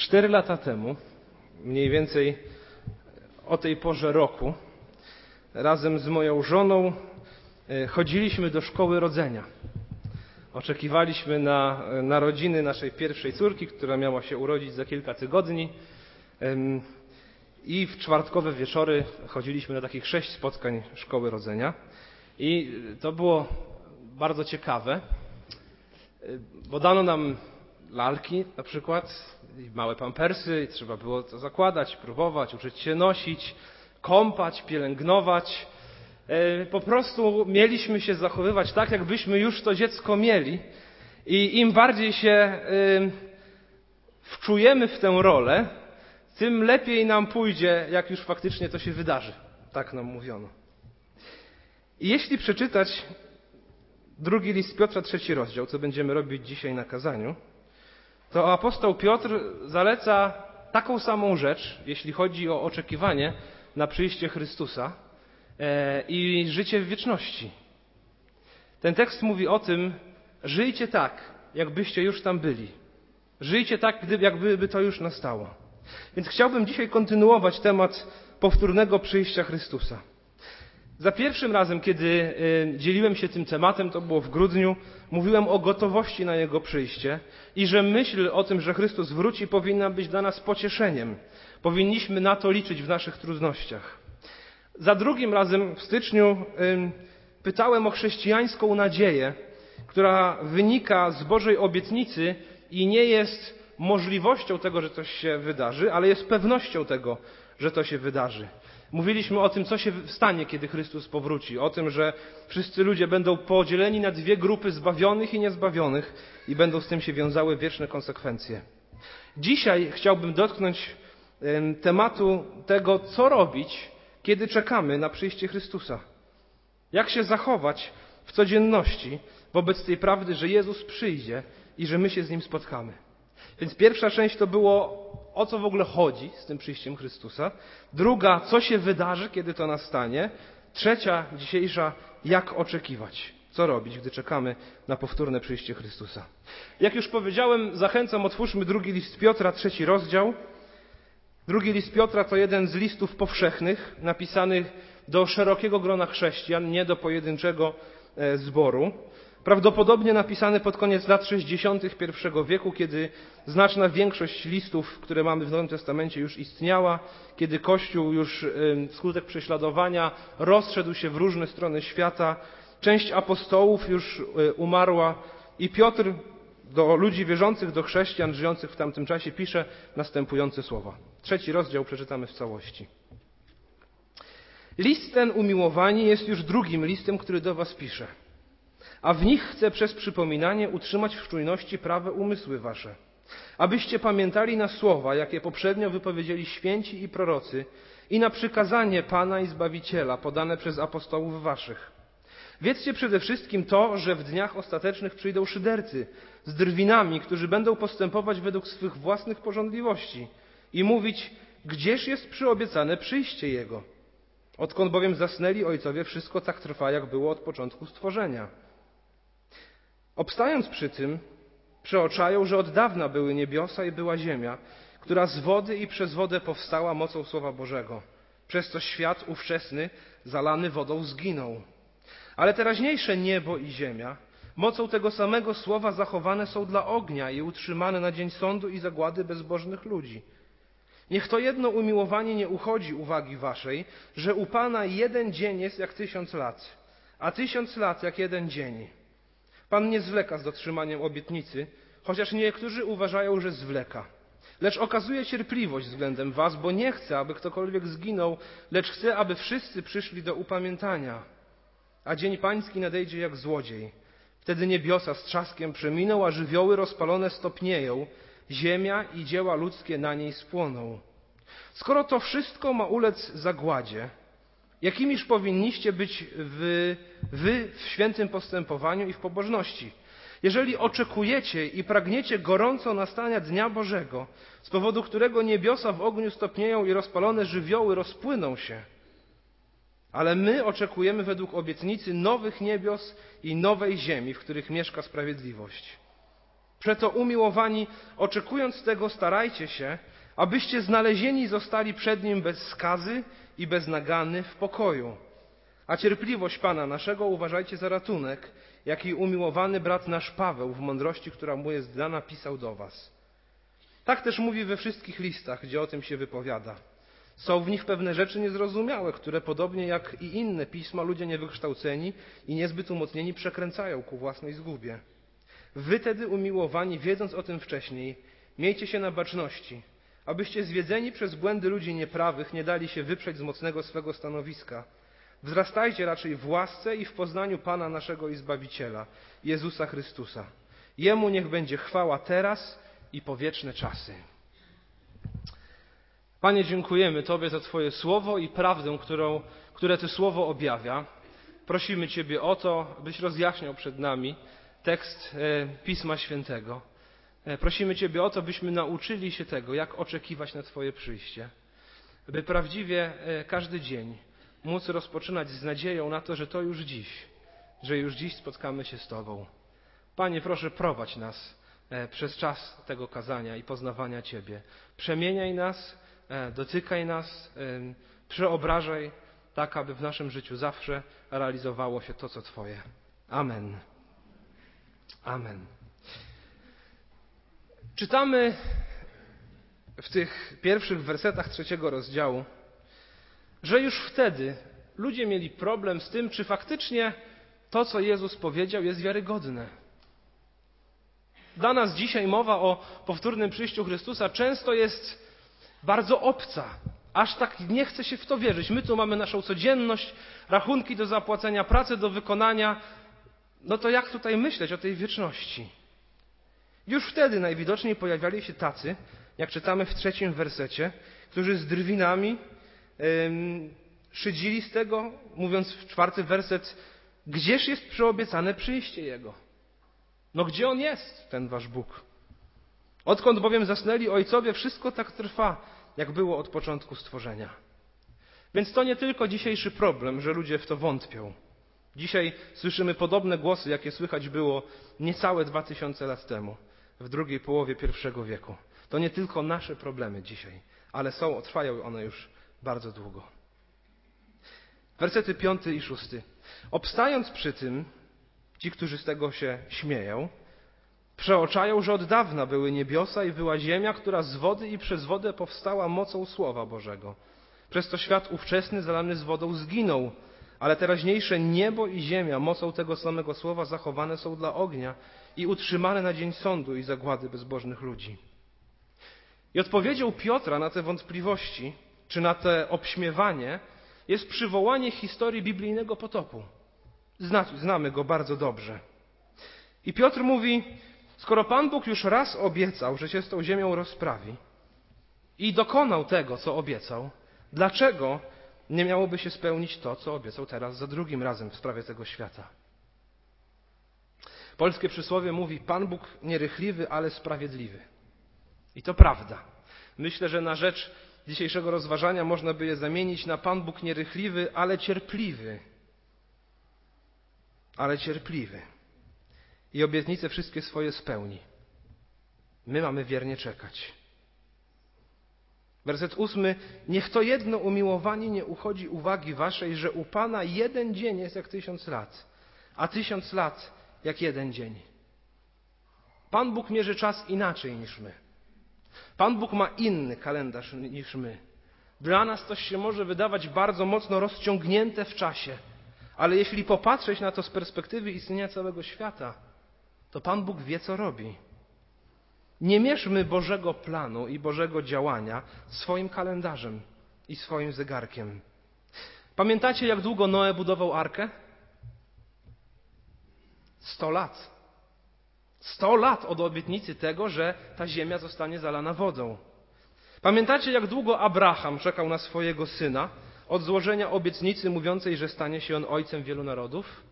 Cztery lata temu, mniej więcej o tej porze roku, razem z moją żoną e, chodziliśmy do szkoły rodzenia. Oczekiwaliśmy na narodziny naszej pierwszej córki, która miała się urodzić za kilka tygodni. I w czwartkowe wieczory chodziliśmy na takich sześć spotkań szkoły rodzenia. I to było bardzo ciekawe, bo dano nam lalki na przykład, małe pampersy, trzeba było to zakładać, próbować, uczyć się nosić, kąpać, pielęgnować. E, po prostu mieliśmy się zachowywać tak, jakbyśmy już to dziecko mieli. I im bardziej się wczujemy w tę rolę, tym lepiej nam pójdzie, jak już faktycznie to się wydarzy. Tak nam mówiono. I jeśli przeczytać drugi list Piotra, trzeci rozdział, co będziemy robić dzisiaj na kazaniu, to apostoł Piotr zaleca taką samą rzecz, jeśli chodzi o oczekiwanie na przyjście Chrystusa e, i życie w wieczności. Ten tekst mówi o tym, żyjcie tak, jakbyście już tam byli. Żyjcie tak, jakby to już nastało. Więc chciałbym dzisiaj kontynuować temat powtórnego przyjścia Chrystusa. Za pierwszym razem, kiedy y, dzieliłem się tym tematem, to było w grudniu, mówiłem o gotowości na Jego przyjście i że myśl o tym, że Chrystus wróci, powinna być dla nas pocieszeniem. Powinniśmy na to liczyć w naszych trudnościach. Za drugim razem w styczniu pytałem o chrześcijańską nadzieję, która wynika z Bożej obietnicy i nie jest możliwością tego, że coś się wydarzy, ale jest pewnością tego, że to się wydarzy. Mówiliśmy o tym, co się stanie, kiedy Chrystus powróci. O tym, że wszyscy ludzie będą podzieleni na dwie grupy zbawionych i niezbawionych i będą z tym się wiązały wieczne konsekwencje. Dzisiaj chciałbym dotknąć tematu tego, co robić, kiedy czekamy na przyjście Chrystusa. Jak się zachować w codzienności wobec tej prawdy, że Jezus przyjdzie i że my się z Nim spotkamy. Więc pierwsza część to było o co w ogóle chodzi z tym przyjściem Chrystusa. Druga, co się wydarzy, kiedy to nastanie. Trzecia, dzisiejsza, jak oczekiwać. Co robić, gdy czekamy na powtórne przyjście Chrystusa. Jak już powiedziałem, zachęcam, otwórzmy drugi list Piotra, trzeci rozdział. Drugi list Piotra to jeden z listów powszechnych, napisanych do szerokiego grona chrześcijan, nie do pojedynczego e, zboru. Prawdopodobnie napisany pod koniec lat 60. I wieku, kiedy znaczna większość listów, które mamy w Nowym Testamencie, już istniała, kiedy Kościół już wskutek prześladowania rozszedł się w różne strony świata, część apostołów już y, umarła i Piotr do ludzi wierzących, do chrześcijan żyjących w tamtym czasie pisze następujące słowa. Trzeci rozdział przeczytamy w całości. List ten umiłowani jest już drugim listem, który do was pisze a w nich chcę przez przypominanie utrzymać w czujności prawe umysły wasze, abyście pamiętali na słowa, jakie poprzednio wypowiedzieli święci i prorocy, i na przykazanie Pana i Zbawiciela podane przez apostołów waszych. Wiedzcie przede wszystkim to, że w dniach ostatecznych przyjdą szydercy z drwinami, którzy będą postępować według swych własnych porządliwości i mówić, gdzież jest przyobiecane przyjście Jego. Odkąd bowiem zasnęli ojcowie, wszystko tak trwa, jak było od początku stworzenia. Obstając przy tym, przeoczają, że od dawna były niebiosa i była ziemia, która z wody i przez wodę powstała mocą Słowa Bożego, przez co świat ówczesny, zalany wodą, zginął. Ale teraźniejsze niebo i ziemia, mocą tego samego Słowa zachowane są dla ognia i utrzymane na dzień sądu i zagłady bezbożnych ludzi. Niech to jedno umiłowanie nie uchodzi uwagi waszej, że u Pana jeden dzień jest jak tysiąc lat, a tysiąc lat jak jeden dzień. Pan nie zwleka z dotrzymaniem obietnicy, chociaż niektórzy uważają, że zwleka. Lecz okazuje cierpliwość względem was, bo nie chce, aby ktokolwiek zginął, lecz chce, aby wszyscy przyszli do upamiętania. A dzień pański nadejdzie jak złodziej. Wtedy niebiosa z trzaskiem przeminą, a żywioły rozpalone stopnieją, ziemia i dzieła ludzkie na niej spłoną. Skoro to wszystko ma ulec zagładzie, Jakimiż powinniście być wy, wy w świętym postępowaniu i w pobożności? Jeżeli oczekujecie i pragniecie gorąco nastania Dnia Bożego, z powodu którego niebiosa w ogniu stopnieją i rozpalone żywioły rozpłyną się, ale my oczekujemy według obietnicy nowych niebios i nowej ziemi, w których mieszka sprawiedliwość. Przeto umiłowani, oczekując tego, starajcie się, abyście znalezieni zostali przed Nim bez skazy i bez nagany w pokoju. A cierpliwość Pana naszego uważajcie za ratunek, jaki umiłowany brat nasz Paweł w mądrości, która mu jest dana, pisał do Was. Tak też mówi we wszystkich listach, gdzie o tym się wypowiada. Są w nich pewne rzeczy niezrozumiałe, które podobnie jak i inne pisma ludzie niewykształceni i niezbyt umocnieni przekręcają ku własnej zgubie. Wy tedy umiłowani, wiedząc o tym wcześniej, miejcie się na baczności, abyście zwiedzeni przez błędy ludzi nieprawych nie dali się wyprzeć z mocnego swego stanowiska. Wzrastajcie raczej w łasce i w poznaniu Pana naszego i Zbawiciela, Jezusa Chrystusa. Jemu niech będzie chwała teraz i po wieczne czasy. Panie, dziękujemy Tobie za Twoje słowo i prawdę, którą, które to słowo objawia. Prosimy Ciebie o to, byś rozjaśniał przed nami tekst e, Pisma Świętego. E, prosimy Ciebie o to, byśmy nauczyli się tego, jak oczekiwać na Twoje przyjście. By prawdziwie e, każdy dzień móc rozpoczynać z nadzieją na to, że to już dziś, że już dziś spotkamy się z Tobą. Panie, proszę prowadź nas przez czas tego kazania i poznawania Ciebie. Przemieniaj nas, dotykaj nas, przeobrażaj tak, aby w naszym życiu zawsze realizowało się to, co Twoje. Amen. Amen. Czytamy w tych pierwszych wersetach trzeciego rozdziału, że już wtedy ludzie mieli problem z tym, czy faktycznie to, co Jezus powiedział, jest wiarygodne. Dla nas dzisiaj mowa o powtórnym przyjściu Chrystusa często jest bardzo obca. Aż tak nie chce się w to wierzyć. My tu mamy naszą codzienność, rachunki do zapłacenia, pracę do wykonania, no to jak tutaj myśleć o tej wieczności? Już wtedy najwidoczniej pojawiali się tacy, jak czytamy w trzecim wersecie, którzy z drwinami ym, szydzili z tego, mówiąc w czwarty werset, gdzież jest przyobiecane przyjście Jego? No gdzie On jest, ten Wasz Bóg? Odkąd bowiem zasnęli ojcowie, wszystko tak trwa, jak było od początku stworzenia. Więc to nie tylko dzisiejszy problem, że ludzie w to wątpią. Dzisiaj słyszymy podobne głosy, jakie słychać było niecałe dwa tysiące lat temu, w drugiej połowie I wieku. To nie tylko nasze problemy dzisiaj, ale są, trwają one już bardzo długo. Wersety piąty i szósty. Obstając przy tym, ci, którzy z tego się śmieją, przeoczają, że od dawna były niebiosa i była ziemia, która z wody i przez wodę powstała mocą Słowa Bożego. Przez to świat ówczesny zalany z wodą zginął, ale teraźniejsze niebo i ziemia mocą tego samego słowa zachowane są dla ognia i utrzymane na dzień sądu i zagłady bezbożnych ludzi. I odpowiedzią Piotra na te wątpliwości, czy na te obśmiewanie, jest przywołanie historii biblijnego potopu. znamy go bardzo dobrze. I Piotr mówi: Skoro Pan Bóg już raz obiecał, że się z tą ziemią rozprawi i dokonał tego, co obiecał, dlaczego nie miałoby się spełnić to, co obiecał teraz za drugim razem w sprawie tego świata. Polskie przysłowie mówi: Pan Bóg nierychliwy, ale sprawiedliwy. I to prawda. Myślę, że na rzecz dzisiejszego rozważania można by je zamienić na Pan Bóg nierychliwy, ale cierpliwy. Ale cierpliwy. I obietnice wszystkie swoje spełni. My mamy wiernie czekać. Werset ósmy. Niech to jedno umiłowanie nie uchodzi uwagi waszej, że u Pana jeden dzień jest jak tysiąc lat, a tysiąc lat jak jeden dzień. Pan Bóg mierzy czas inaczej niż my. Pan Bóg ma inny kalendarz niż my. Dla nas to się może wydawać bardzo mocno rozciągnięte w czasie, ale jeśli popatrzeć na to z perspektywy istnienia całego świata, to Pan Bóg wie, co robi. Nie mierzmy Bożego planu i Bożego działania swoim kalendarzem i swoim zegarkiem. Pamiętacie, jak długo Noe budował arkę? Sto lat. Sto lat od obietnicy tego, że ta ziemia zostanie zalana wodą. Pamiętacie, jak długo Abraham czekał na swojego syna od złożenia obietnicy mówiącej, że stanie się on ojcem wielu narodów?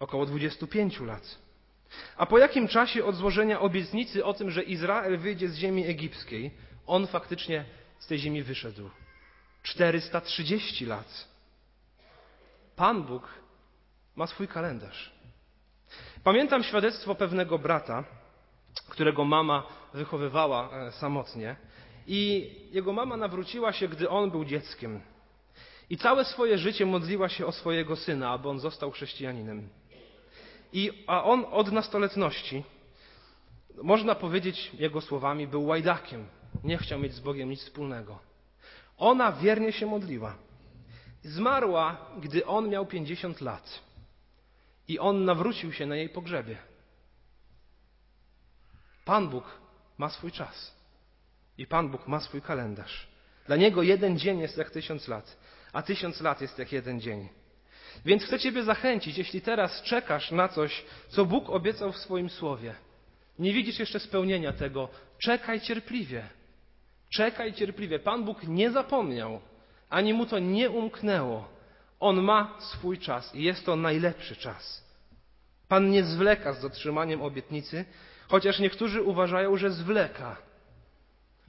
Około 25 lat. A po jakim czasie od złożenia obietnicy o tym, że Izrael wyjdzie z ziemi egipskiej, on faktycznie z tej ziemi wyszedł? 430 lat. Pan Bóg ma swój kalendarz. Pamiętam świadectwo pewnego brata, którego mama wychowywała e, samotnie. I jego mama nawróciła się, gdy on był dzieckiem. I całe swoje życie modliła się o swojego syna, aby on został chrześcijaninem. I, a on od nastoletności, można powiedzieć jego słowami, był łajdakiem. Nie chciał mieć z Bogiem nic wspólnego. Ona wiernie się modliła. Zmarła, gdy on miał 50 lat. I on nawrócił się na jej pogrzebie. Pan Bóg ma swój czas. I Pan Bóg ma swój kalendarz. Dla Niego jeden dzień jest jak tysiąc lat, a tysiąc lat jest jak jeden dzień. Więc chcę Ciebie zachęcić, jeśli teraz czekasz na coś, co Bóg obiecał w swoim słowie, nie widzisz jeszcze spełnienia tego, czekaj cierpliwie. Czekaj cierpliwie. Pan Bóg nie zapomniał, ani mu to nie umknęło. On ma swój czas i jest to najlepszy czas. Pan nie zwleka z dotrzymaniem obietnicy, chociaż niektórzy uważają, że zwleka.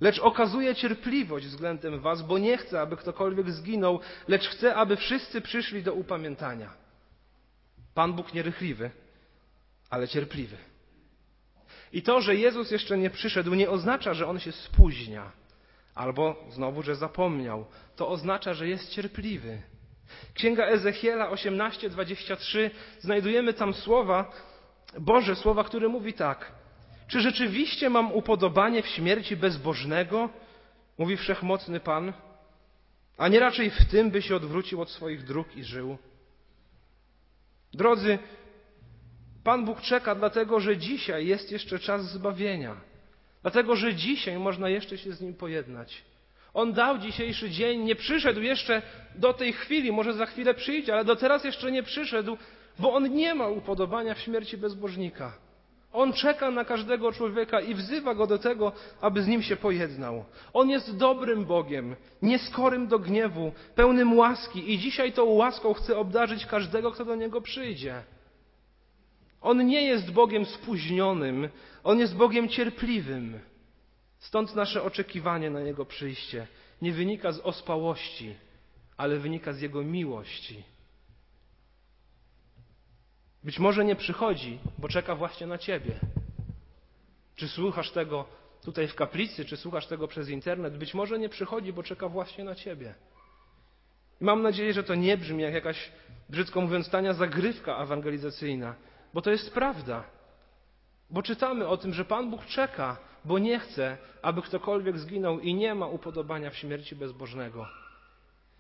Lecz okazuje cierpliwość względem Was, bo nie chce, aby ktokolwiek zginął, lecz chce, aby wszyscy przyszli do upamiętania. Pan Bóg nierychliwy, ale cierpliwy. I to, że Jezus jeszcze nie przyszedł, nie oznacza, że on się spóźnia, albo znowu, że zapomniał. To oznacza, że jest cierpliwy. Księga Ezechiela 18:23 znajdujemy tam słowa, Boże słowa, które mówi tak: czy rzeczywiście mam upodobanie w śmierci bezbożnego? Mówi wszechmocny Pan. A nie raczej w tym, by się odwrócił od swoich dróg i żył. Drodzy, Pan Bóg czeka, dlatego że dzisiaj jest jeszcze czas zbawienia. Dlatego, że dzisiaj można jeszcze się z Nim pojednać. On dał dzisiejszy dzień, nie przyszedł jeszcze do tej chwili, może za chwilę przyjdzie, ale do teraz jeszcze nie przyszedł, bo On nie ma upodobania w śmierci bezbożnika. On czeka na każdego człowieka i wzywa go do tego, aby z nim się pojednał. On jest dobrym Bogiem, nieskorym do gniewu, pełnym łaski i dzisiaj tą łaską chce obdarzyć każdego, kto do niego przyjdzie. On nie jest Bogiem spóźnionym, on jest Bogiem cierpliwym. Stąd nasze oczekiwanie na Jego przyjście nie wynika z ospałości, ale wynika z Jego miłości. Być może nie przychodzi, bo czeka właśnie na ciebie. Czy słuchasz tego tutaj w kaplicy, czy słuchasz tego przez internet? Być może nie przychodzi, bo czeka właśnie na ciebie. I mam nadzieję, że to nie brzmi jak jakaś, brzydko mówiąc, tania zagrywka ewangelizacyjna, bo to jest prawda. Bo czytamy o tym, że Pan Bóg czeka, bo nie chce, aby ktokolwiek zginął i nie ma upodobania w śmierci bezbożnego.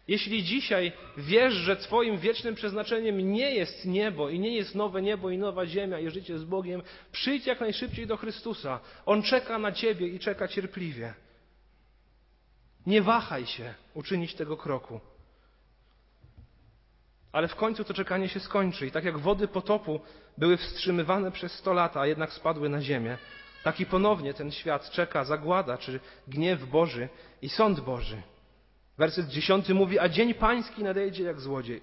Jeśli dzisiaj wiesz, że Twoim wiecznym przeznaczeniem nie jest niebo i nie jest nowe niebo i nowa ziemia i życie z Bogiem, przyjdź jak najszybciej do Chrystusa. On czeka na Ciebie i czeka cierpliwie. Nie wahaj się uczynić tego kroku. Ale w końcu to czekanie się skończy i tak jak wody potopu były wstrzymywane przez sto lat, a jednak spadły na ziemię, tak i ponownie ten świat czeka zagłada czy gniew Boży i sąd Boży. Werset dziesiąty mówi, a dzień pański nadejdzie jak złodziej.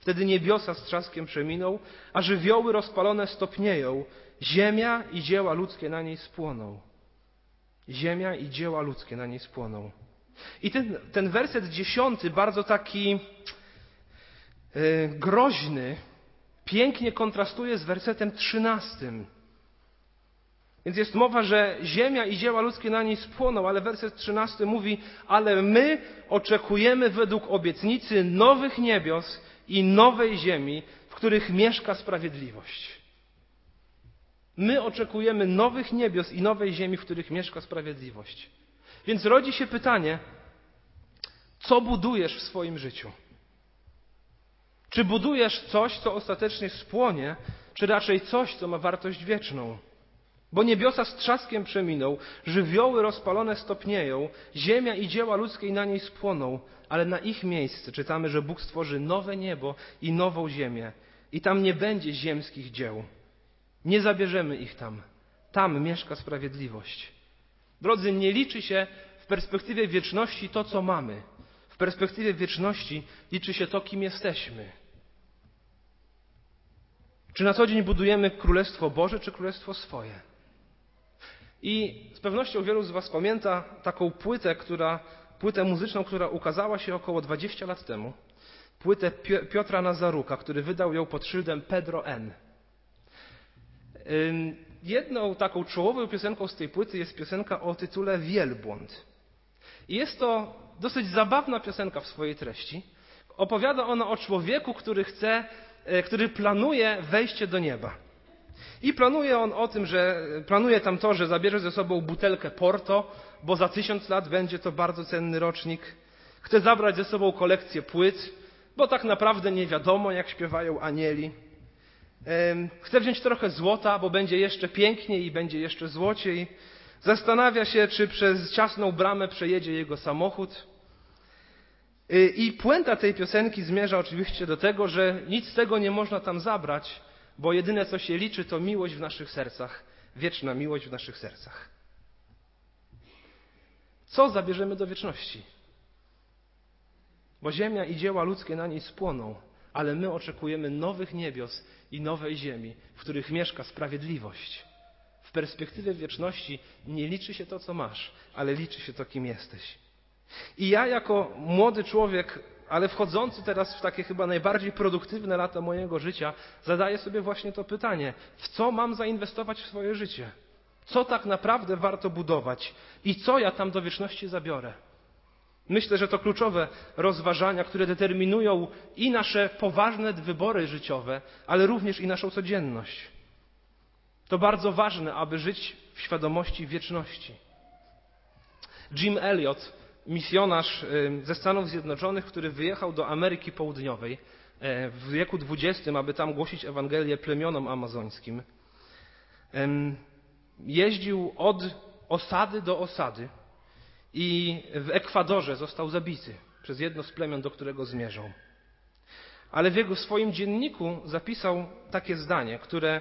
Wtedy niebiosa z trzaskiem przeminą, a żywioły rozpalone stopnieją, ziemia i dzieła ludzkie na niej spłoną. Ziemia i dzieła ludzkie na niej spłoną. I ten, ten werset dziesiąty, bardzo taki yy, groźny, pięknie kontrastuje z wersetem trzynastym. Więc jest mowa, że ziemia i dzieła ludzkie na niej spłoną, ale werset 13 mówi, ale my oczekujemy według obietnicy nowych niebios i nowej ziemi, w których mieszka sprawiedliwość. My oczekujemy nowych niebios i nowej ziemi, w których mieszka sprawiedliwość. Więc rodzi się pytanie, co budujesz w swoim życiu? Czy budujesz coś, co ostatecznie spłonie, czy raczej coś, co ma wartość wieczną? Bo niebiosa z trzaskiem przeminą, żywioły rozpalone stopnieją, ziemia i dzieła ludzkiej na niej spłoną, ale na ich miejsce czytamy, że Bóg stworzy nowe niebo i nową ziemię. I tam nie będzie ziemskich dzieł. Nie zabierzemy ich tam. Tam mieszka sprawiedliwość. Drodzy, nie liczy się w perspektywie wieczności to, co mamy. W perspektywie wieczności liczy się to, kim jesteśmy. Czy na co dzień budujemy Królestwo Boże, czy Królestwo swoje? I z pewnością wielu z Was pamięta taką płytę, która, płytę muzyczną, która ukazała się około 20 lat temu. Płytę Piotra Nazaruka, który wydał ją pod szyldem Pedro N. Jedną taką czołową piosenką z tej płyty jest piosenka o tytule Wielbłąd. I jest to dosyć zabawna piosenka w swojej treści. Opowiada ona o człowieku, który chce, e, który planuje wejście do nieba. I planuje on o tym, że planuje tam to, że zabierze ze sobą butelkę Porto, bo za tysiąc lat będzie to bardzo cenny rocznik. Chce zabrać ze sobą kolekcję płyt, bo tak naprawdę nie wiadomo, jak śpiewają anieli. Chce wziąć trochę złota, bo będzie jeszcze piękniej i będzie jeszcze złociej. Zastanawia się, czy przez ciasną bramę przejedzie jego samochód. Y, I puenta tej piosenki zmierza oczywiście do tego, że nic z tego nie można tam zabrać, bo jedyne co się liczy to miłość w naszych sercach, wieczna miłość w naszych sercach. Co zabierzemy do wieczności? Bo ziemia i dzieła ludzkie na niej spłoną, ale my oczekujemy nowych niebios i nowej ziemi, w których mieszka sprawiedliwość. W perspektywie wieczności nie liczy się to, co masz, ale liczy się to, kim jesteś. I ja, jako młody człowiek, ale wchodzący teraz w takie chyba najbardziej produktywne lata mojego życia, zadaję sobie właśnie to pytanie: w co mam zainwestować w swoje życie? Co tak naprawdę warto budować i co ja tam do wieczności zabiorę? Myślę, że to kluczowe rozważania, które determinują i nasze poważne wybory życiowe, ale również i naszą codzienność. To bardzo ważne, aby żyć w świadomości wieczności. Jim Elliot, misjonarz ze Stanów Zjednoczonych, który wyjechał do Ameryki Południowej e, w wieku XX, aby tam głosić Ewangelię plemionom amazońskim, jeździł od osady do osady i w Ekwadorze został zabity przez jedno z plemion, do którego zmierzał. Ale w jego swoim dzienniku zapisał takie zdanie, które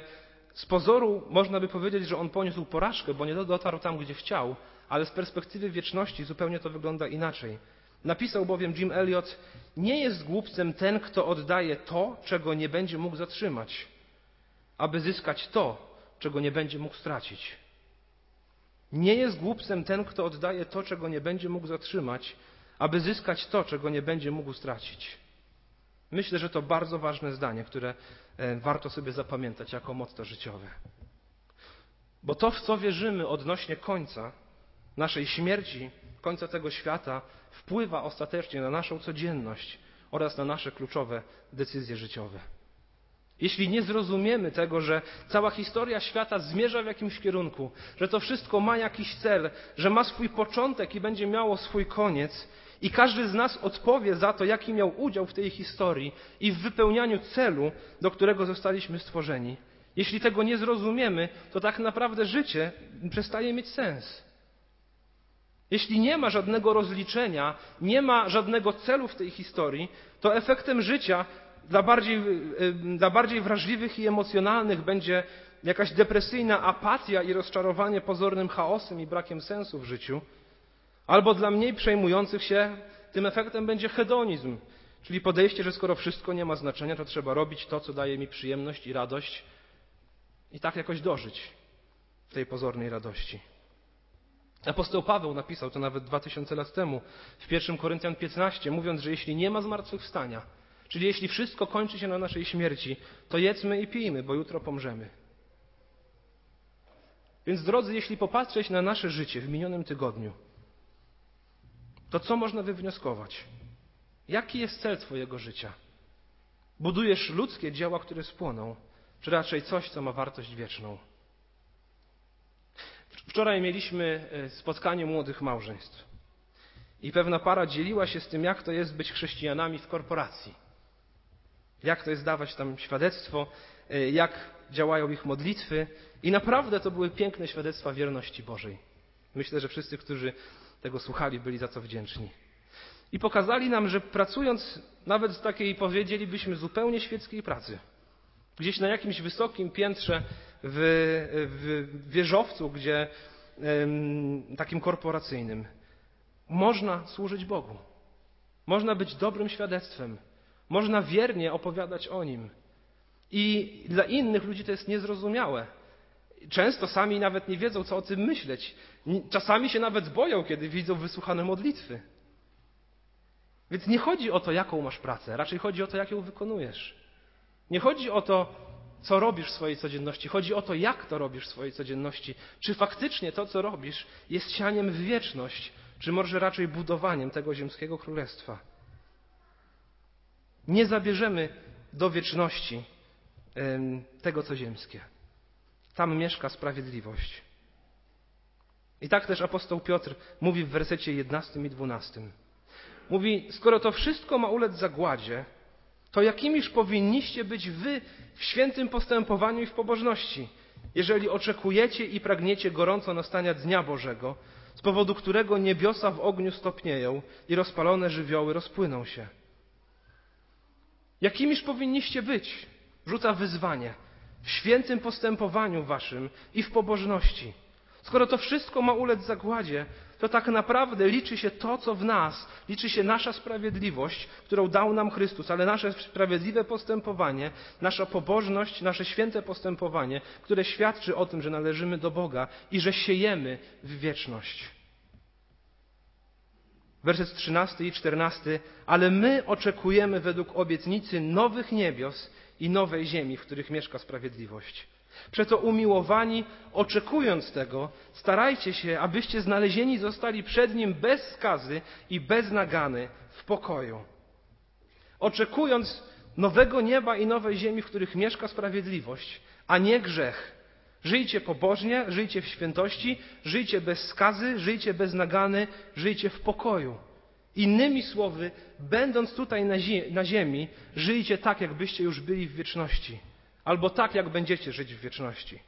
z pozoru można by powiedzieć, że on poniósł porażkę, bo nie dotarł tam, gdzie chciał, ale z perspektywy wieczności zupełnie to wygląda inaczej. Napisał bowiem Jim Elliot: Nie jest głupcem ten, kto oddaje to, czego nie będzie mógł zatrzymać, aby zyskać to, czego nie będzie mógł stracić. Nie jest głupcem ten, kto oddaje to, czego nie będzie mógł zatrzymać, aby zyskać to, czego nie będzie mógł stracić. Myślę, że to bardzo ważne zdanie, które e, warto sobie zapamiętać jako motto życiowe. Bo to, w co wierzymy odnośnie końca naszej śmierci, końca tego świata, wpływa ostatecznie na naszą codzienność oraz na nasze kluczowe decyzje życiowe. Jeśli nie zrozumiemy tego, że cała historia świata zmierza w jakimś kierunku, że to wszystko ma jakiś cel, że ma swój początek i będzie miało swój koniec, i każdy z nas odpowie za to, jaki miał udział w tej historii i w wypełnianiu celu, do którego zostaliśmy stworzeni. Jeśli tego nie zrozumiemy, to tak naprawdę życie przestaje mieć sens. Jeśli nie ma żadnego rozliczenia, nie ma żadnego celu w tej historii, to efektem życia dla bardziej, dla bardziej wrażliwych i emocjonalnych będzie jakaś depresyjna apatia i rozczarowanie pozornym chaosem i brakiem sensu w życiu. Albo dla mniej przejmujących się tym efektem będzie hedonizm, czyli podejście, że skoro wszystko nie ma znaczenia, to trzeba robić to, co daje mi przyjemność i radość i tak jakoś dożyć w tej pozornej radości. Apostoł Paweł napisał to nawet dwa tysiące lat temu w 1 Koryntian 15, mówiąc, że jeśli nie ma zmartwychwstania, czyli jeśli wszystko kończy się na naszej śmierci, to jedzmy i pijmy, bo jutro pomrzemy. Więc drodzy, jeśli popatrzeć na nasze życie w minionym tygodniu, to co można wywnioskować? Jaki jest cel Twojego życia? Budujesz ludzkie dzieła, które spłoną, czy raczej coś, co ma wartość wieczną? Wczoraj mieliśmy e, spotkanie młodych małżeństw i pewna para dzieliła się z tym, jak to jest być chrześcijanami w korporacji. Jak to jest dawać tam świadectwo, e, jak działają ich modlitwy. I naprawdę to były piękne świadectwa wierności Bożej. Myślę, że wszyscy, którzy tego słuchali, byli za to wdzięczni. I pokazali nam, że pracując nawet z takiej, powiedzielibyśmy, zupełnie świeckiej pracy, gdzieś na jakimś wysokim piętrze w, w wieżowcu, gdzie takim korporacyjnym, można służyć Bogu. Można być dobrym świadectwem. Można wiernie opowiadać o Nim. I dla innych ludzi to jest niezrozumiałe. Często sami nawet nie wiedzą, co o tym myśleć. Czasami się nawet boją, kiedy widzą wysłuchane modlitwy. Więc nie chodzi o to, jaką masz pracę, raczej chodzi o to, jak ją wykonujesz. Nie chodzi o to, co robisz w swojej codzienności. Chodzi o to, jak to robisz w swojej codzienności. Czy faktycznie to, co robisz, jest sianiem w wieczność, czy może raczej budowaniem tego ziemskiego królestwa. Nie zabierzemy do wieczności tego, co ziemskie. Tam mieszka sprawiedliwość. I tak też apostoł Piotr mówi w wersecie 11 i 12. Mówi, skoro to wszystko ma ulec zagładzie, to jakimiż powinniście być wy w świętym postępowaniu i w pobożności, jeżeli oczekujecie i pragniecie gorąco nastania Dnia Bożego, z powodu którego niebiosa w ogniu stopnieją i rozpalone żywioły rozpłyną się. Jakimiż powinniście być? Rzuca wyzwanie w świętym postępowaniu waszym i w pobożności. Skoro to wszystko ma ulec zagładzie, to tak naprawdę liczy się to, co w nas, liczy się nasza sprawiedliwość, którą dał nam Chrystus, ale nasze sprawiedliwe postępowanie, nasza pobożność, nasze święte postępowanie, które świadczy o tym, że należymy do Boga i że siejemy w wieczność. Werset 13 i 14. Ale my oczekujemy według obietnicy nowych niebios i nowej ziemi, w których mieszka sprawiedliwość. Przeto umiłowani, oczekując tego, starajcie się, abyście znalezieni zostali przed Nim bez skazy i bez nagany w pokoju. Oczekując nowego nieba i nowej ziemi, w których mieszka sprawiedliwość, a nie grzech. Żyjcie pobożnie, żyjcie w świętości, żyjcie bez skazy, żyjcie bez nagany, żyjcie w pokoju. Innymi słowy, będąc tutaj na, zi na ziemi, żyjcie tak, jakbyście już byli w wieczności albo tak, jak będziecie żyć w wieczności.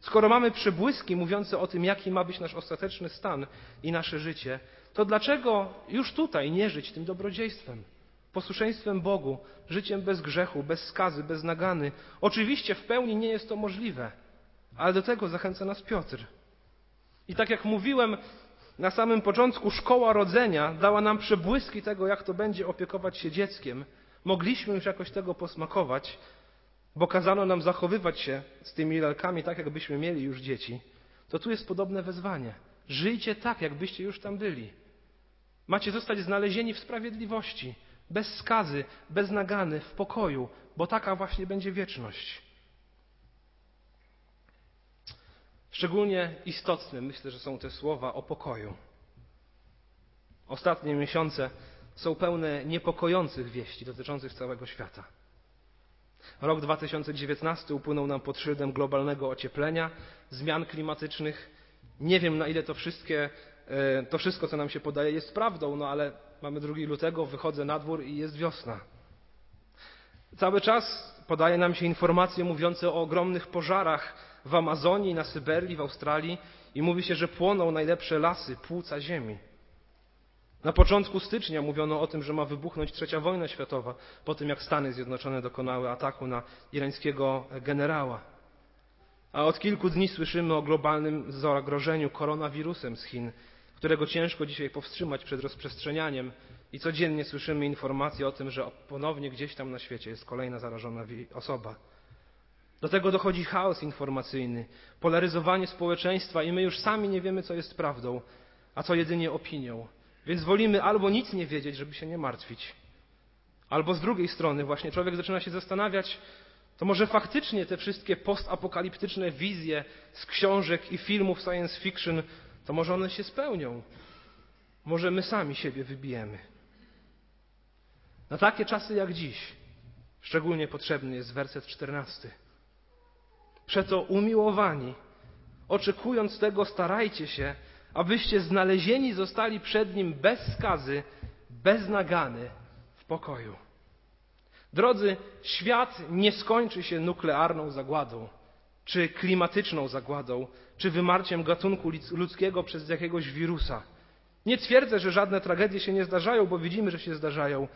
Skoro mamy przebłyski mówiące o tym, jaki ma być nasz ostateczny stan i nasze życie, to dlaczego już tutaj nie żyć tym dobrodziejstwem, posłuszeństwem Bogu, życiem bez grzechu, bez skazy, bez nagany? Oczywiście w pełni nie jest to możliwe, ale do tego zachęca nas Piotr. I tak jak mówiłem na samym początku, szkoła rodzenia dała nam przebłyski tego, jak to będzie opiekować się dzieckiem. Mogliśmy już jakoś tego posmakować, bo kazano nam zachowywać się z tymi lalkami tak, jakbyśmy mieli już dzieci, to tu jest podobne wezwanie. Żyjcie tak, jakbyście już tam byli. Macie zostać znalezieni w sprawiedliwości, bez skazy, bez nagany, w pokoju, bo taka właśnie będzie wieczność. Szczególnie istotne myślę, że są te słowa o pokoju. Ostatnie miesiące są pełne niepokojących wieści dotyczących całego świata. Rok 2019 upłynął nam pod szyldem globalnego ocieplenia, zmian klimatycznych. Nie wiem, na ile to, wszystkie, e, to wszystko, co nam się podaje, jest prawdą, no ale mamy 2 lutego, wychodzę na dwór i jest wiosna. Cały czas podaje nam się informacje mówiące o ogromnych pożarach w Amazonii, na Syberii, w Australii i mówi się, że płoną najlepsze lasy, płuca ziemi. Na początku stycznia mówiono o tym, że ma wybuchnąć trzecia wojna światowa, po tym jak Stany Zjednoczone dokonały ataku na irańskiego generała. A od kilku dni słyszymy o globalnym zagrożeniu koronawirusem z Chin, którego ciężko dzisiaj powstrzymać przed rozprzestrzenianiem i codziennie słyszymy informacje o tym, że ponownie gdzieś tam na świecie jest kolejna zarażona osoba. Do tego dochodzi chaos informacyjny, polaryzowanie społeczeństwa i my już sami nie wiemy, co jest prawdą, a co jedynie opinią. Więc wolimy albo nic nie wiedzieć, żeby się nie martwić, albo z drugiej strony właśnie człowiek zaczyna się zastanawiać, to może faktycznie te wszystkie postapokaliptyczne wizje z książek i filmów science fiction, to może one się spełnią. Może my sami siebie wybijemy. Na takie czasy jak dziś szczególnie potrzebny jest werset czternasty. Przeto umiłowani, oczekując tego, starajcie się, abyście znalezieni zostali przed Nim bez skazy, bez nagany, w pokoju. Drodzy, świat nie skończy się nuklearną zagładą, czy klimatyczną zagładą, czy wymarciem gatunku ludzkiego przez jakiegoś wirusa. Nie twierdzę, że żadne tragedie się nie zdarzają, bo widzimy, że się zdarzają,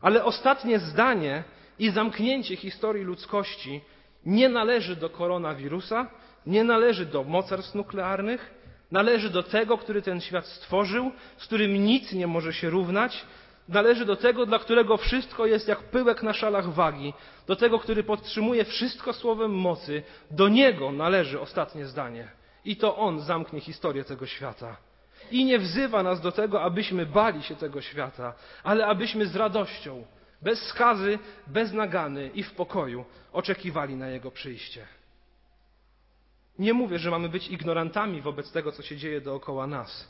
ale ostatnie zdanie i zamknięcie historii ludzkości nie należy do koronawirusa, nie należy do mocarstw nuklearnych, Należy do tego, który ten świat stworzył, z którym nic nie może się równać. Należy do tego, dla którego wszystko jest jak pyłek na szalach wagi. Do tego, który podtrzymuje wszystko słowem mocy. Do niego należy ostatnie zdanie. I to on zamknie historię tego świata. I nie wzywa nas do tego, abyśmy bali się tego świata, ale abyśmy z radością bez skazy, bez nagany i w pokoju oczekiwali na Jego przyjście. Nie mówię, że mamy być ignorantami wobec tego, co się dzieje dookoła nas,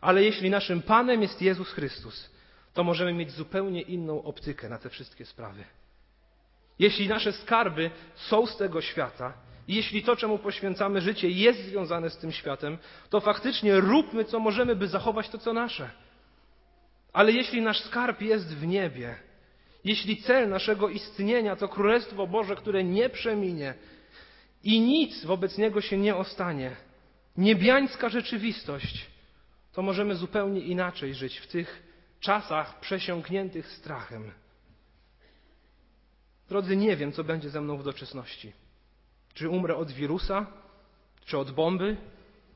ale jeśli naszym Panem jest Jezus Chrystus, to możemy mieć zupełnie inną optykę na te wszystkie sprawy. Jeśli nasze skarby są z tego świata, jeśli to, czemu poświęcamy życie, jest związane z tym światem, to faktycznie róbmy, co możemy, by zachować to, co nasze. Ale jeśli nasz skarb jest w niebie, jeśli cel naszego istnienia to Królestwo Boże, które nie przeminie i nic wobec niego się nie ostanie, niebiańska rzeczywistość, to możemy zupełnie inaczej żyć w tych czasach przesiąkniętych strachem. Drodzy, nie wiem, co będzie ze mną w doczesności. Czy umrę od wirusa, czy od bomby,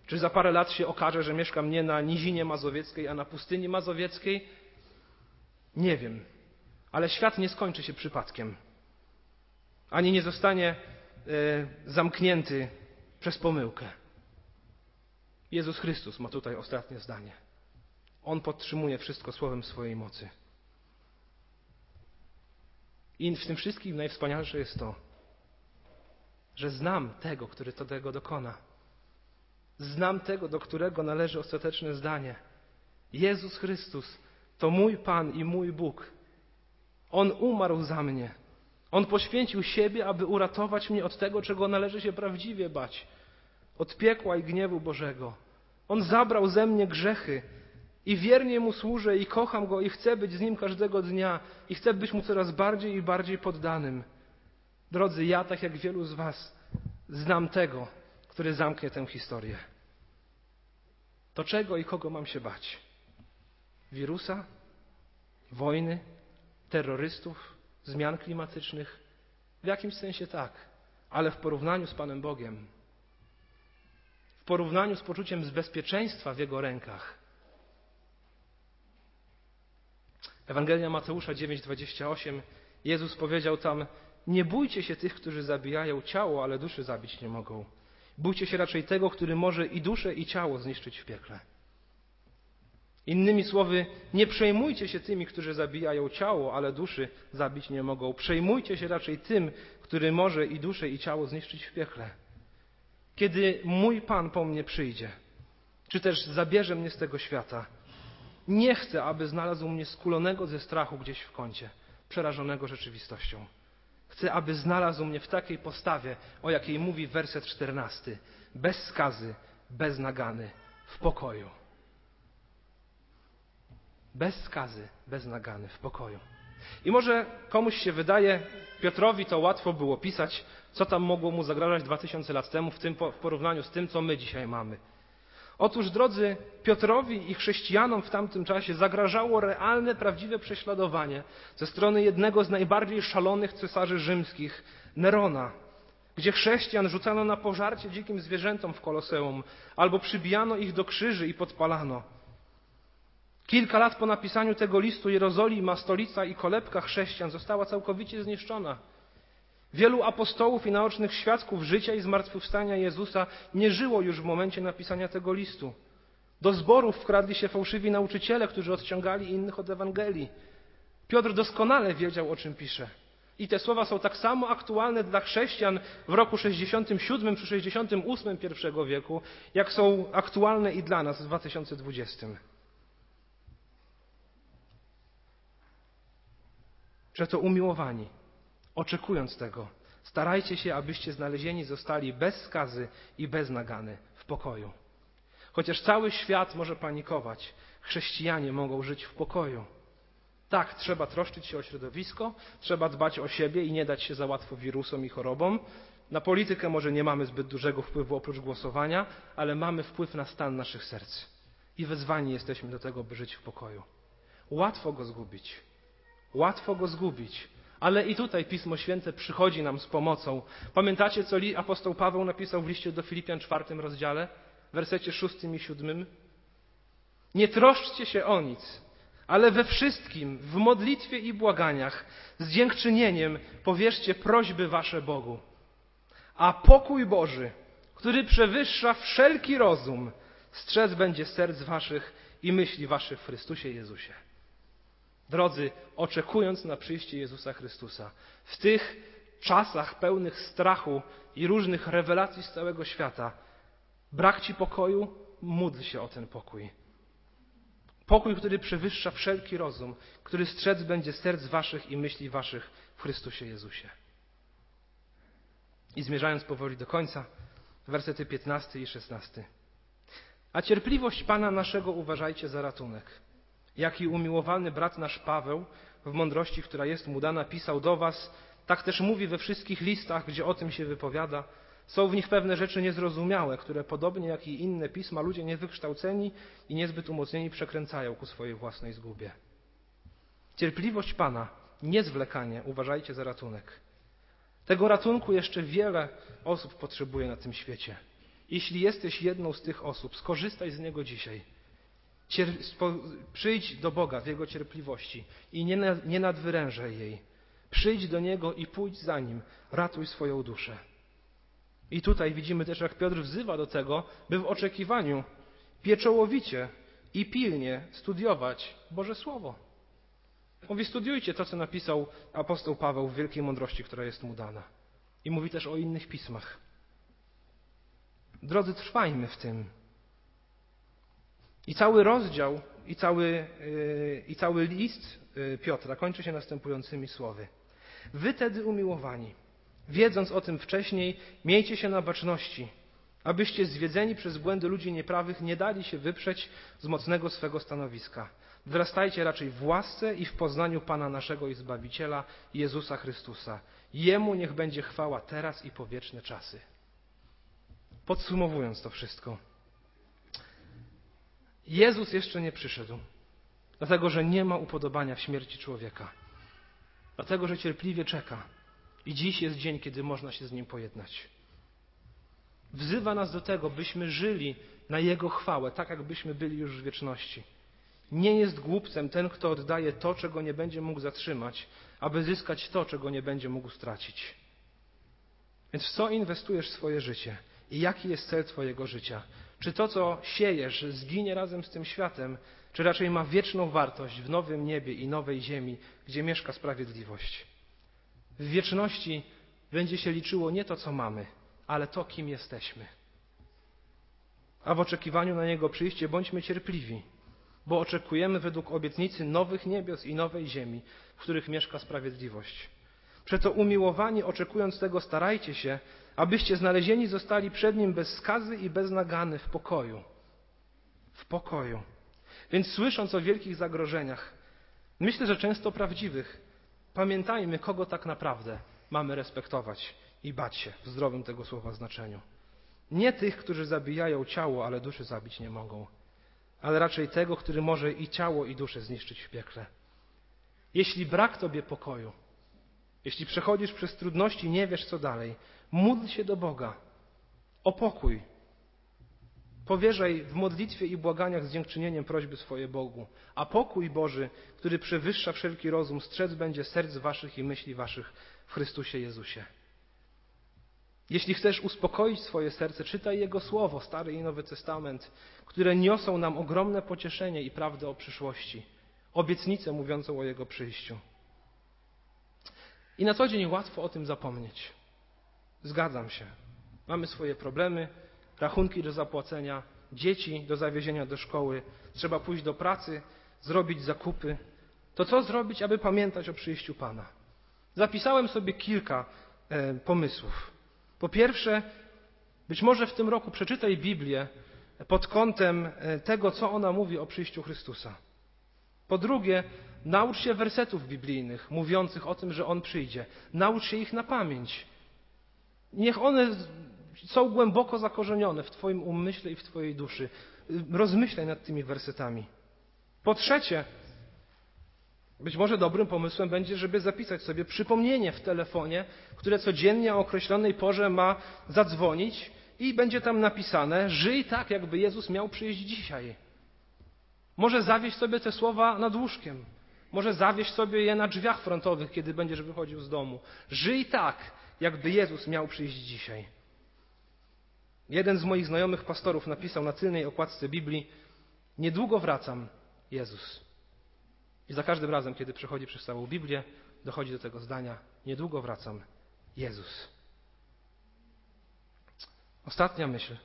czy za parę lat się okaże, że mieszkam nie na nizinie mazowieckiej, a na pustyni mazowieckiej? Nie wiem. Ale świat nie skończy się przypadkiem. Ani nie zostanie zamknięty przez pomyłkę. Jezus Chrystus ma tutaj ostatnie zdanie. On podtrzymuje wszystko słowem swojej mocy. I w tym wszystkim najwspanialsze jest to, że znam tego, który to tego dokona. Znam tego, do którego należy ostateczne zdanie. Jezus Chrystus to mój Pan i mój Bóg. On umarł za mnie. On poświęcił siebie, aby uratować mnie od tego, czego należy się prawdziwie bać od piekła i gniewu Bożego. On zabrał ze mnie grzechy i wiernie mu służę i kocham go i chcę być z nim każdego dnia i chcę być mu coraz bardziej i bardziej poddanym. Drodzy, ja, tak jak wielu z Was, znam tego, który zamknie tę historię. To czego i kogo mam się bać? Wirusa? Wojny? Terrorystów? Zmian klimatycznych? W jakimś sensie tak, ale w porównaniu z Panem Bogiem, w porównaniu z poczuciem bezpieczeństwa w Jego rękach, Ewangelia Mateusza 9:28 Jezus powiedział tam: Nie bójcie się tych, którzy zabijają ciało, ale duszy zabić nie mogą. Bójcie się raczej tego, który może i duszę, i ciało zniszczyć w piekle. Innymi słowy, nie przejmujcie się tymi, którzy zabijają ciało, ale duszy zabić nie mogą. Przejmujcie się raczej tym, który może i duszę, i ciało zniszczyć w piekle. Kiedy mój Pan po mnie przyjdzie, czy też zabierze mnie z tego świata, nie chcę, aby znalazł mnie skulonego ze strachu gdzieś w kącie, przerażonego rzeczywistością. Chcę, aby znalazł mnie w takiej postawie, o jakiej mówi werset czternasty. Bez skazy, bez nagany, w pokoju. Bez skazy, bez nagany, w pokoju. I może komuś się wydaje, Piotrowi to łatwo było pisać, co tam mogło mu zagrażać dwa tysiące lat temu w, tym, w porównaniu z tym, co my dzisiaj mamy. Otóż, drodzy, Piotrowi i chrześcijanom w tamtym czasie zagrażało realne, prawdziwe prześladowanie ze strony jednego z najbardziej szalonych cesarzy rzymskich, Nerona, gdzie chrześcijan rzucano na pożarcie dzikim zwierzętom w Koloseum, albo przybijano ich do krzyży i podpalano. Kilka lat po napisaniu tego listu Jerozolima, stolica i kolebka chrześcijan została całkowicie zniszczona. Wielu apostołów i naocznych świadków życia i zmartwychwstania Jezusa nie żyło już w momencie napisania tego listu. Do zborów wkradli się fałszywi nauczyciele, którzy odciągali innych od Ewangelii. Piotr doskonale wiedział, o czym pisze. I te słowa są tak samo aktualne dla chrześcijan w roku 67 czy 68 I wieku, jak są aktualne i dla nas w 2020. Że to umiłowani, oczekując tego, starajcie się, abyście znalezieni zostali bez skazy i bez nagany, w pokoju. Chociaż cały świat może panikować, chrześcijanie mogą żyć w pokoju. Tak, trzeba troszczyć się o środowisko, trzeba dbać o siebie i nie dać się za łatwo wirusom i chorobom. Na politykę może nie mamy zbyt dużego wpływu oprócz głosowania, ale mamy wpływ na stan naszych serc. I wezwani jesteśmy do tego, by żyć w pokoju. Łatwo go zgubić. Łatwo go zgubić. Ale i tutaj Pismo Święte przychodzi nam z pomocą. Pamiętacie, co apostoł Paweł napisał w liście do Filipian czwartym rozdziale, w wersecie szóstym i siódmym? Nie troszczcie się o nic, ale we wszystkim, w modlitwie i błaganiach, z dziękczynieniem powierzcie prośby wasze Bogu. A pokój Boży, który przewyższa wszelki rozum, strzec będzie serc waszych i myśli waszych w Chrystusie Jezusie. Drodzy, oczekując na przyjście Jezusa Chrystusa, w tych czasach pełnych strachu i różnych rewelacji z całego świata, brak ci pokoju, módl się o ten pokój. Pokój, który przewyższa wszelki rozum, który strzec będzie serc waszych i myśli waszych w Chrystusie Jezusie. I zmierzając powoli do końca, wersety 15 i 16. A cierpliwość Pana naszego uważajcie za ratunek. Jaki umiłowany brat nasz Paweł, w mądrości, która jest mu dana, pisał do was, tak też mówi we wszystkich listach, gdzie o tym się wypowiada. Są w nich pewne rzeczy niezrozumiałe, które podobnie jak i inne pisma ludzie niewykształceni i niezbyt umocnieni przekręcają ku swojej własnej zgubie. Cierpliwość Pana, niezwlekanie, uważajcie za ratunek. Tego ratunku jeszcze wiele osób potrzebuje na tym świecie. Jeśli jesteś jedną z tych osób, skorzystaj z niego dzisiaj. Cier przyjdź do Boga w Jego cierpliwości i nie, na, nie nadwyrężaj jej. Przyjdź do Niego i pójdź za Nim. Ratuj swoją duszę. I tutaj widzimy też, jak Piotr wzywa do tego, by w oczekiwaniu pieczołowicie i pilnie studiować Boże Słowo. Mówi, studiujcie to, co napisał apostoł Paweł w wielkiej mądrości, która jest mu dana. I mówi też o innych pismach. Drodzy, trwajmy w tym. I cały rozdział, i cały, yy, i cały list yy, Piotra kończy się następującymi słowy. Wy tedy umiłowani, wiedząc o tym wcześniej, miejcie się na baczności, abyście zwiedzeni przez błędy ludzi nieprawych nie dali się wyprzeć z mocnego swego stanowiska. Wzrastajcie raczej w łasce i w poznaniu Pana naszego i Zbawiciela, Jezusa Chrystusa. Jemu niech będzie chwała teraz i po wieczne czasy. Podsumowując to wszystko, Jezus jeszcze nie przyszedł, dlatego że nie ma upodobania w śmierci człowieka, dlatego że cierpliwie czeka i dziś jest dzień, kiedy można się z nim pojednać. Wzywa nas do tego, byśmy żyli na Jego chwałę, tak jakbyśmy byli już w wieczności. Nie jest głupcem ten, kto oddaje to, czego nie będzie mógł zatrzymać, aby zyskać to, czego nie będzie mógł stracić. Więc w co inwestujesz swoje życie? I jaki jest cel Twojego życia? Czy to, co siejesz, zginie razem z tym światem, czy raczej ma wieczną wartość w nowym niebie i nowej ziemi, gdzie mieszka sprawiedliwość? W wieczności będzie się liczyło nie to, co mamy, ale to, kim jesteśmy. A w oczekiwaniu na Niego przyjście bądźmy cierpliwi, bo oczekujemy według obietnicy nowych niebios i nowej ziemi, w których mieszka sprawiedliwość. Przeto umiłowani, oczekując tego, starajcie się, abyście znalezieni zostali przed Nim bez skazy i bez nagany w pokoju. W pokoju. Więc słysząc o wielkich zagrożeniach, myślę, że często prawdziwych, pamiętajmy, kogo tak naprawdę mamy respektować i bać się w zdrowym tego słowa znaczeniu. Nie tych, którzy zabijają ciało, ale duszy zabić nie mogą, ale raczej tego, który może i ciało, i duszę zniszczyć w piekle. Jeśli brak Tobie pokoju, jeśli przechodzisz przez trudności, nie wiesz co dalej, módl się do Boga o pokój. Powierzaj w modlitwie i błaganiach z dziękczynieniem prośby swoje Bogu, a pokój Boży, który przewyższa wszelki rozum, strzec będzie serc waszych i myśli waszych w Chrystusie Jezusie. Jeśli chcesz uspokoić swoje serce, czytaj Jego Słowo, Stary i Nowy Testament, które niosą nam ogromne pocieszenie i prawdę o przyszłości, obietnicę mówiącą o Jego przyjściu. I na co dzień łatwo o tym zapomnieć. Zgadzam się. Mamy swoje problemy, rachunki do zapłacenia, dzieci do zawiezienia do szkoły, trzeba pójść do pracy, zrobić zakupy. To co zrobić, aby pamiętać o przyjściu Pana? Zapisałem sobie kilka e, pomysłów. Po pierwsze, być może w tym roku przeczytaj Biblię pod kątem e, tego, co ona mówi o przyjściu Chrystusa. Po drugie, naucz się wersetów biblijnych mówiących o tym, że On przyjdzie. Naucz się ich na pamięć. Niech one są głęboko zakorzenione w Twoim umyśle i w Twojej duszy. Rozmyślaj nad tymi wersetami. Po trzecie, być może dobrym pomysłem będzie, żeby zapisać sobie przypomnienie w telefonie, które codziennie o określonej porze ma zadzwonić i będzie tam napisane: Żyj tak, jakby Jezus miał przyjść dzisiaj. Może zawieź sobie te słowa nad łóżkiem. Może zawieź sobie je na drzwiach frontowych, kiedy będziesz wychodził z domu. Żyj tak, jakby Jezus miał przyjść dzisiaj. Jeden z moich znajomych pastorów napisał na tylnej okładce Biblii: Niedługo wracam, Jezus. I za każdym razem, kiedy przechodzi przez całą Biblię, dochodzi do tego zdania: Niedługo wracam, Jezus. Ostatnia myśl.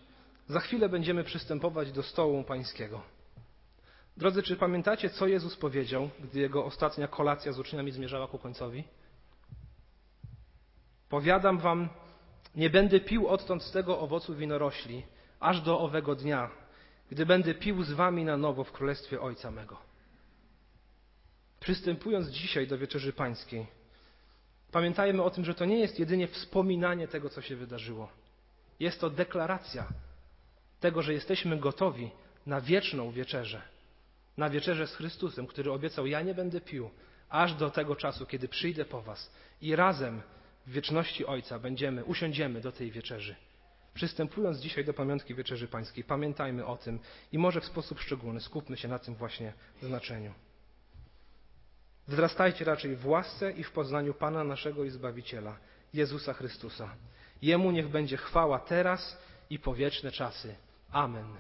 Za chwilę będziemy przystępować do stołu pańskiego. Drodzy, czy pamiętacie, co Jezus powiedział, gdy jego ostatnia kolacja z uczniami zmierzała ku końcowi? Powiadam wam, nie będę pił odtąd z tego owocu winorośli, aż do owego dnia, gdy będę pił z wami na nowo w królestwie Ojca mego. Przystępując dzisiaj do wieczerzy pańskiej, pamiętajmy o tym, że to nie jest jedynie wspominanie tego, co się wydarzyło. Jest to deklaracja tego, że jesteśmy gotowi na wieczną wieczerzę, na wieczerzę z Chrystusem, który obiecał: Ja nie będę pił, aż do tego czasu, kiedy przyjdę po Was i razem w wieczności Ojca będziemy, usiądziemy do tej wieczerzy. Przystępując dzisiaj do pamiątki Wieczerzy Pańskiej, pamiętajmy o tym i może w sposób szczególny skupmy się na tym właśnie znaczeniu. Wzrastajcie raczej w łasce i w poznaniu Pana naszego i Zbawiciela, Jezusa Chrystusa. Jemu niech będzie chwała teraz i po wieczne czasy. Amen.